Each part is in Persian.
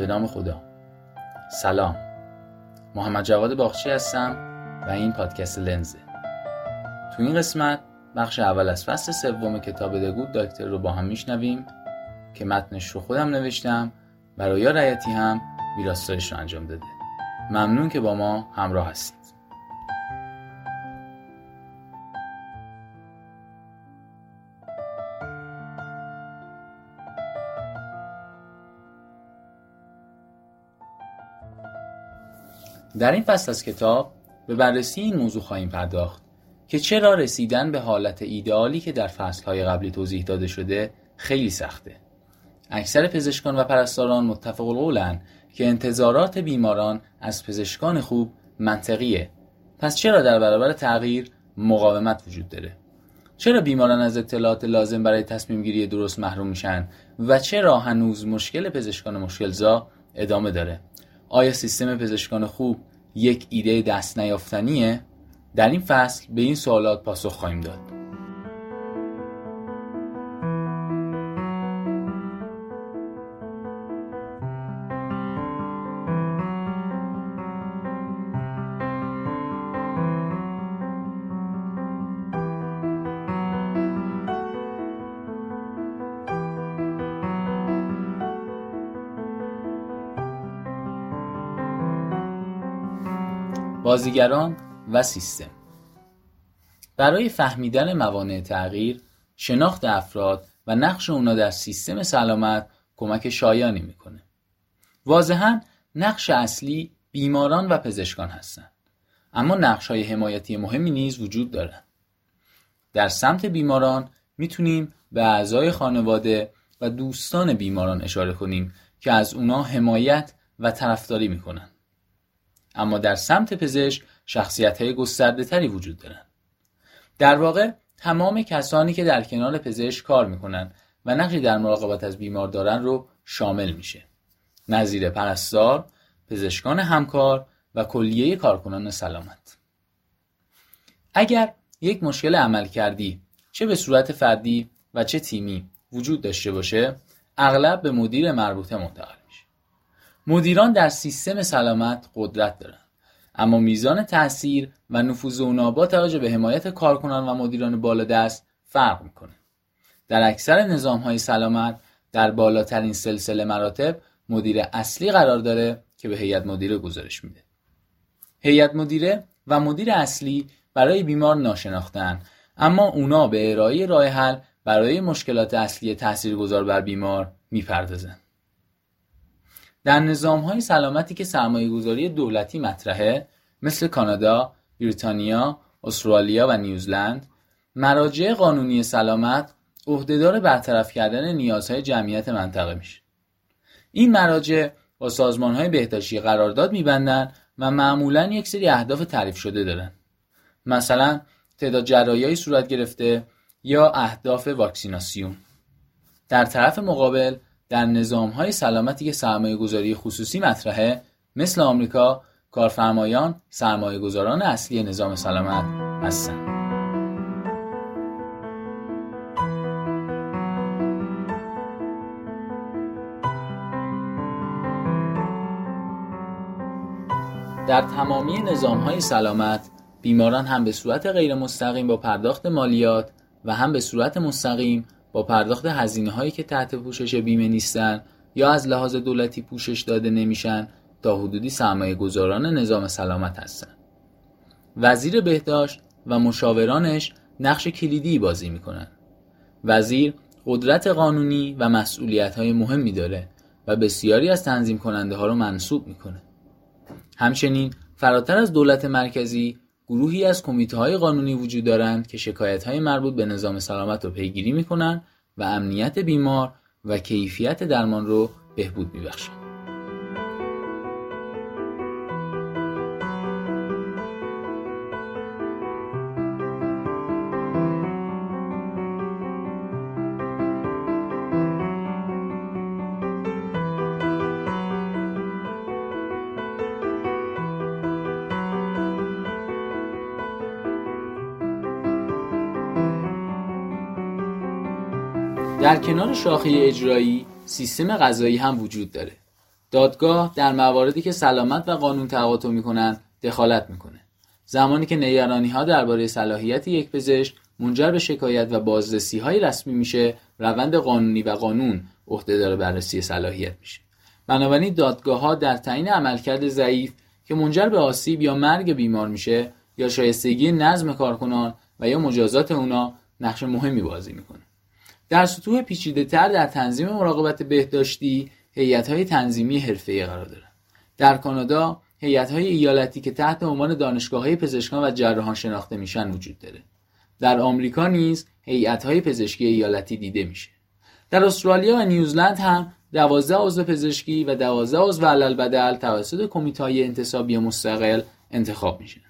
به نام خدا. سلام. محمد جواد باخچی هستم و این پادکست لنزه. تو این قسمت بخش اول از فصل سوم کتاب دگود داکتر رو با هم میشنویم که متنش رو خودم نوشتم و رویا رایتی هم ویراستارش رو انجام داده. ممنون که با ما همراه هستید. در این فصل از کتاب به بررسی این موضوع خواهیم پرداخت که چرا رسیدن به حالت ایدئالی که در فصلهای قبلی توضیح داده شده خیلی سخته. اکثر پزشکان و پرستاران متفق القولن که انتظارات بیماران از پزشکان خوب منطقیه. پس چرا در برابر تغییر مقاومت وجود داره؟ چرا بیماران از اطلاعات لازم برای تصمیم گیری درست محروم میشن و چرا هنوز مشکل پزشکان مشکلزا ادامه داره؟ آیا سیستم پزشکان خوب یک ایده دست نیافتنیه؟ در این فصل به این سوالات پاسخ خواهیم داد. بازیگران و سیستم. برای فهمیدن موانع تغییر شناخت افراد و نقش اونا در سیستم سلامت کمک شایانی می‌کنه. واضحا نقش اصلی بیماران و پزشکان هستند اما نقش های حمایتی مهمی نیز وجود دارند در سمت بیماران می‌تونیم به اعضای خانواده و دوستان بیماران اشاره کنیم که از اونا حمایت و طرفداری می‌کنن. اما در سمت پزشک شخصیت های گسترده تری وجود دارند. در واقع تمام کسانی که در کنار پزشک کار می‌کنن و نقشی در مراقبت از بیمار دارن رو شامل میشه. نظیر پرستار، پزشکان همکار و کلیه کارکنان سلامت. اگر یک مشکل عمل کردی چه به صورت فردی و چه تیمی وجود داشته باشه اغلب به مدیر مربوطه منتقل مدیران در سیستم سلامت قدرت دارند. اما میزان تاثیر و نفوذ اونا با توجه به حمایت کارکنان و مدیران بالادست فرق می‌کنه. در اکثر نظام های سلامت در بالاترین سلسله مراتب مدیر اصلی قرار داره که به هیئت مدیره گزارش میده. هیئت مدیره و مدیر اصلی برای بیمار ناشناختن اما اونا به ارائه راه حل برای مشکلات اصلی تاثیرگذار بر بیمار می‌پردازن در نظام های سلامتی که سرمایه گذاری دولتی مطرحه مثل کانادا، بریتانیا، استرالیا و نیوزلند مراجع قانونی سلامت عهدهدار برطرف کردن نیازهای جمعیت منطقه میشه. این مراجع با سازمان های بهداشتی قرارداد میبندن و معمولا یک سری اهداف تعریف شده دارن. مثلا تعداد جرایی صورت گرفته یا اهداف واکسیناسیون. در طرف مقابل در های سلامتی که سرمایه گذاری خصوصی مطرحه مثل آمریکا کارفرمایان سرمایه گذاران اصلی نظام سلامت هستند. در تمامی نظام های سلامت بیماران هم به صورت غیر مستقیم با پرداخت مالیات و هم به صورت مستقیم با پرداخت هزینه هایی که تحت پوشش بیمه نیستن یا از لحاظ دولتی پوشش داده نمیشن تا حدودی سرمایه گذاران نظام سلامت هستند. وزیر بهداشت و مشاورانش نقش کلیدی بازی می‌کنن. وزیر قدرت قانونی و مسئولیت های مهمی داره و بسیاری از تنظیم کننده ها رو منصوب می‌کنه. همچنین فراتر از دولت مرکزی گروهی از کمیته های قانونی وجود دارند که شکایت های مربوط به نظام سلامت رو پیگیری می‌کنن و امنیت بیمار و کیفیت درمان رو بهبود میبخشند. در کنار شاخه اجرایی سیستم قضایی هم وجود داره. دادگاه در مواردی که سلامت و قانون تقاطع می‌کنند دخالت می‌کنه. زمانی که نگرانی ها درباره صلاحیت یک پزشک منجر به شکایت و بازرسی های رسمی میشه روند قانونی و قانون عهدهدار بررسی صلاحیت میشه. بنابراین دادگاه ها در تعیین عملکرد ضعیف که منجر به آسیب یا مرگ بیمار میشه یا شایستگی نظم کارکنان و یا مجازات اونا نقش مهمی بازی می‌کنه. در سطوح پیچیده تر در تنظیم مراقبت بهداشتی هیئت های تنظیمی حرفه‌ای قرار دارن در کانادا هیئت های ایالتی که تحت عنوان دانشگاه های پزشکان و جراحان شناخته میشن وجود داره. در آمریکا نیز هیئت های پزشکی ایالتی دیده میشه. در استرالیا و نیوزلند هم دوازده عضو پزشکی و دوازده عضو علل بدل توسط کمیته های انتصابی مستقل انتخاب میشه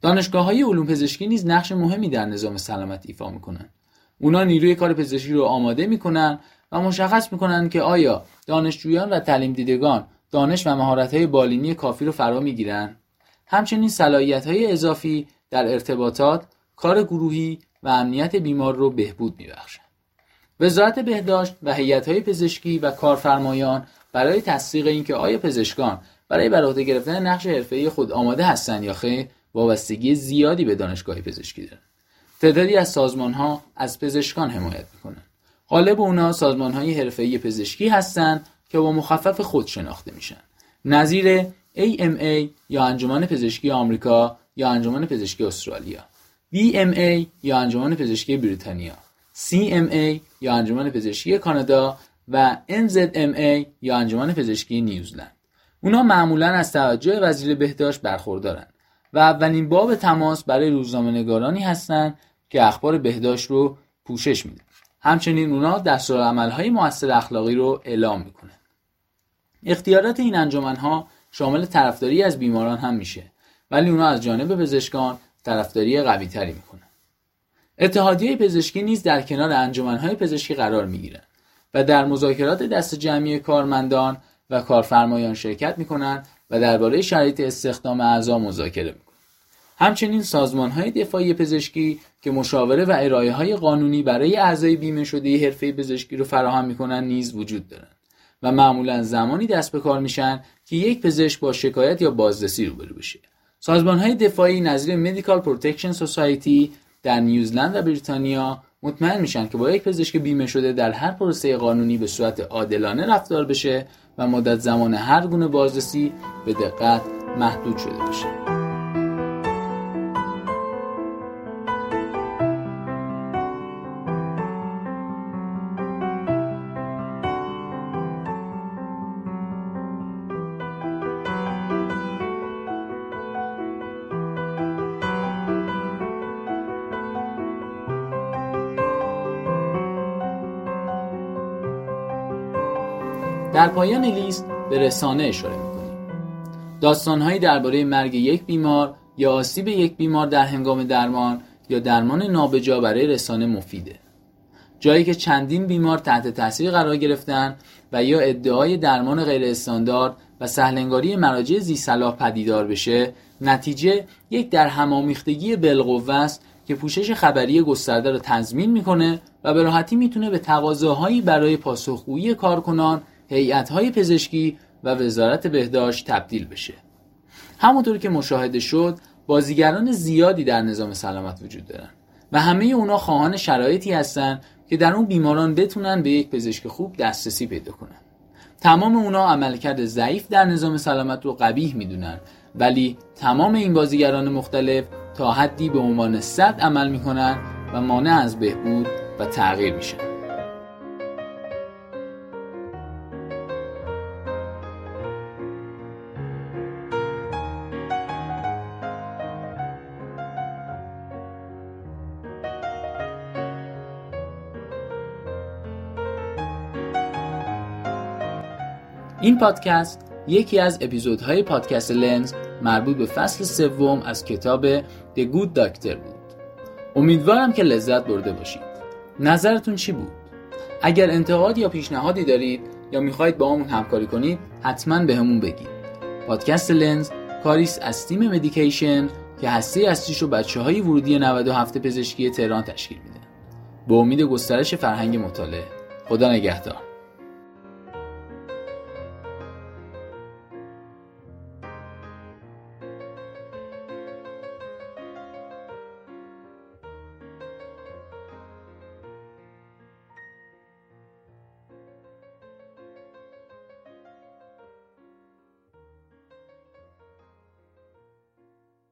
دانشگاه های علوم پزشکی نیز نقش مهمی در نظام سلامت ایفا می‌کنن اونا نیروی کار پزشکی رو آماده می‌کنن و مشخص می‌کنن که آیا دانشجویان و تعلیم دیدگان دانش و مهارت های بالینی کافی رو فرا می‌گیرن. همچنین صلاحیت های اضافی در ارتباطات کار گروهی و امنیت بیمار رو بهبود میبخشند وزارت بهداشت و های پزشکی و کارفرمایان برای تصدیق اینکه آیا پزشکان برای بر عهده گرفتن نقش حرفه‌ای خود آماده هستند یا خیر وابستگی زیادی به دانشگاه پزشکی دارند تعدادی از سازمان ها از پزشکان حمایت می‌کنند غالب اونا سازمان های حرفه‌ای پزشکی هستند که با مخفف خود شناخته میشن. نظیر AMA یا انجمن پزشکی آمریکا یا انجمن پزشکی استرالیا. BMA یا انجمن پزشکی بریتانیا. CMA یا انجمن پزشکی کانادا و NZMA یا انجمن پزشکی نیوزلند اونا معمولا از توجه وزیر بهداشت برخوردارند و اولین باب تماس برای روزنامه نگارانی هستند که اخبار بهداشت رو پوشش میدن همچنین اونا دستورالعملهای موثر اخلاقی رو اعلام می‌کنن اختیارات این انجمنها شامل طرفداری از بیماران هم میشه ولی اونا از جانب پزشکان طرفداری قوی تری می‌کنن. اتحادیه پزشکی نیز در کنار انجمنهای پزشکی قرار می‌گیرند و در مذاکرات دست جمعی کارمندان و کارفرمایان شرکت می‌کنند و درباره شرایط استخدام اعضا مذاکره می‌کنند. همچنین سازمان های دفاعی پزشکی که مشاوره و ارائه های قانونی برای اعضای بیمه شده حرفه پزشکی رو فراهم می‌کنن نیز وجود دارند و معمولا زمانی دست به کار میشن که یک پزشک با شکایت یا بازرسی روبرو بشه سازمان های دفاعی نظیر Medical Protection Society در نیوزلند و بریتانیا مطمئن میشن که با یک پزشک بیمه شده در هر پروسه قانونی به صورت عادلانه رفتار بشه و مدت زمان هر گونه بازرسی به دقت محدود شده باشه. در پایان لیست به رسانه اشاره می‌کنیم. داستانهایی درباره مرگ یک بیمار یا آسیب یک بیمار در هنگام درمان یا درمان نابجا برای رسانه مفیده. جایی که چندین بیمار تحت تاثیر قرار گرفتن و یا ادعای درمان غیر استاندارد و سهلنگاری مراجع زی صلاح پدیدار بشه نتیجه یک در همامیختگی بالقوه است که پوشش خبری گسترده را تضمین می‌کنه و به راحتی می‌تونه به تقاضاهایی برای پاسخگویی کارکنان های پزشکی و وزارت بهداشت تبدیل بشه. همونطور که مشاهده شد بازیگران زیادی در نظام سلامت وجود دارن و همه اونا خواهان شرایطی هستن که در اون بیماران بتونن به یک پزشک خوب دسترسی پیدا کنن. تمام اونا عملکرد ضعیف در نظام سلامت رو قبیح می‌دونن ولی تمام این بازیگران مختلف تا حدی به عنوان صد عمل می‌کنن و مانع از بهبود و تغییر میشن. این پادکست یکی از اپیزودهای پادکست لنز مربوط به فصل سوم از کتاب The Good Doctor بود. امیدوارم که لذت برده باشید. نظرتون چی بود؟ اگر انتقاد یا پیشنهادی دارید یا می‌خواهید با همون همکاری کنید حتما به همون بگید. پادکست لنز کاریس از تیم مدیکیشن که هسته اصلیش رو بچه های ورودی 97 پزشکی تهران تشکیل میده. به امید گسترش فرهنگ مطالعه. خدا نگهدار.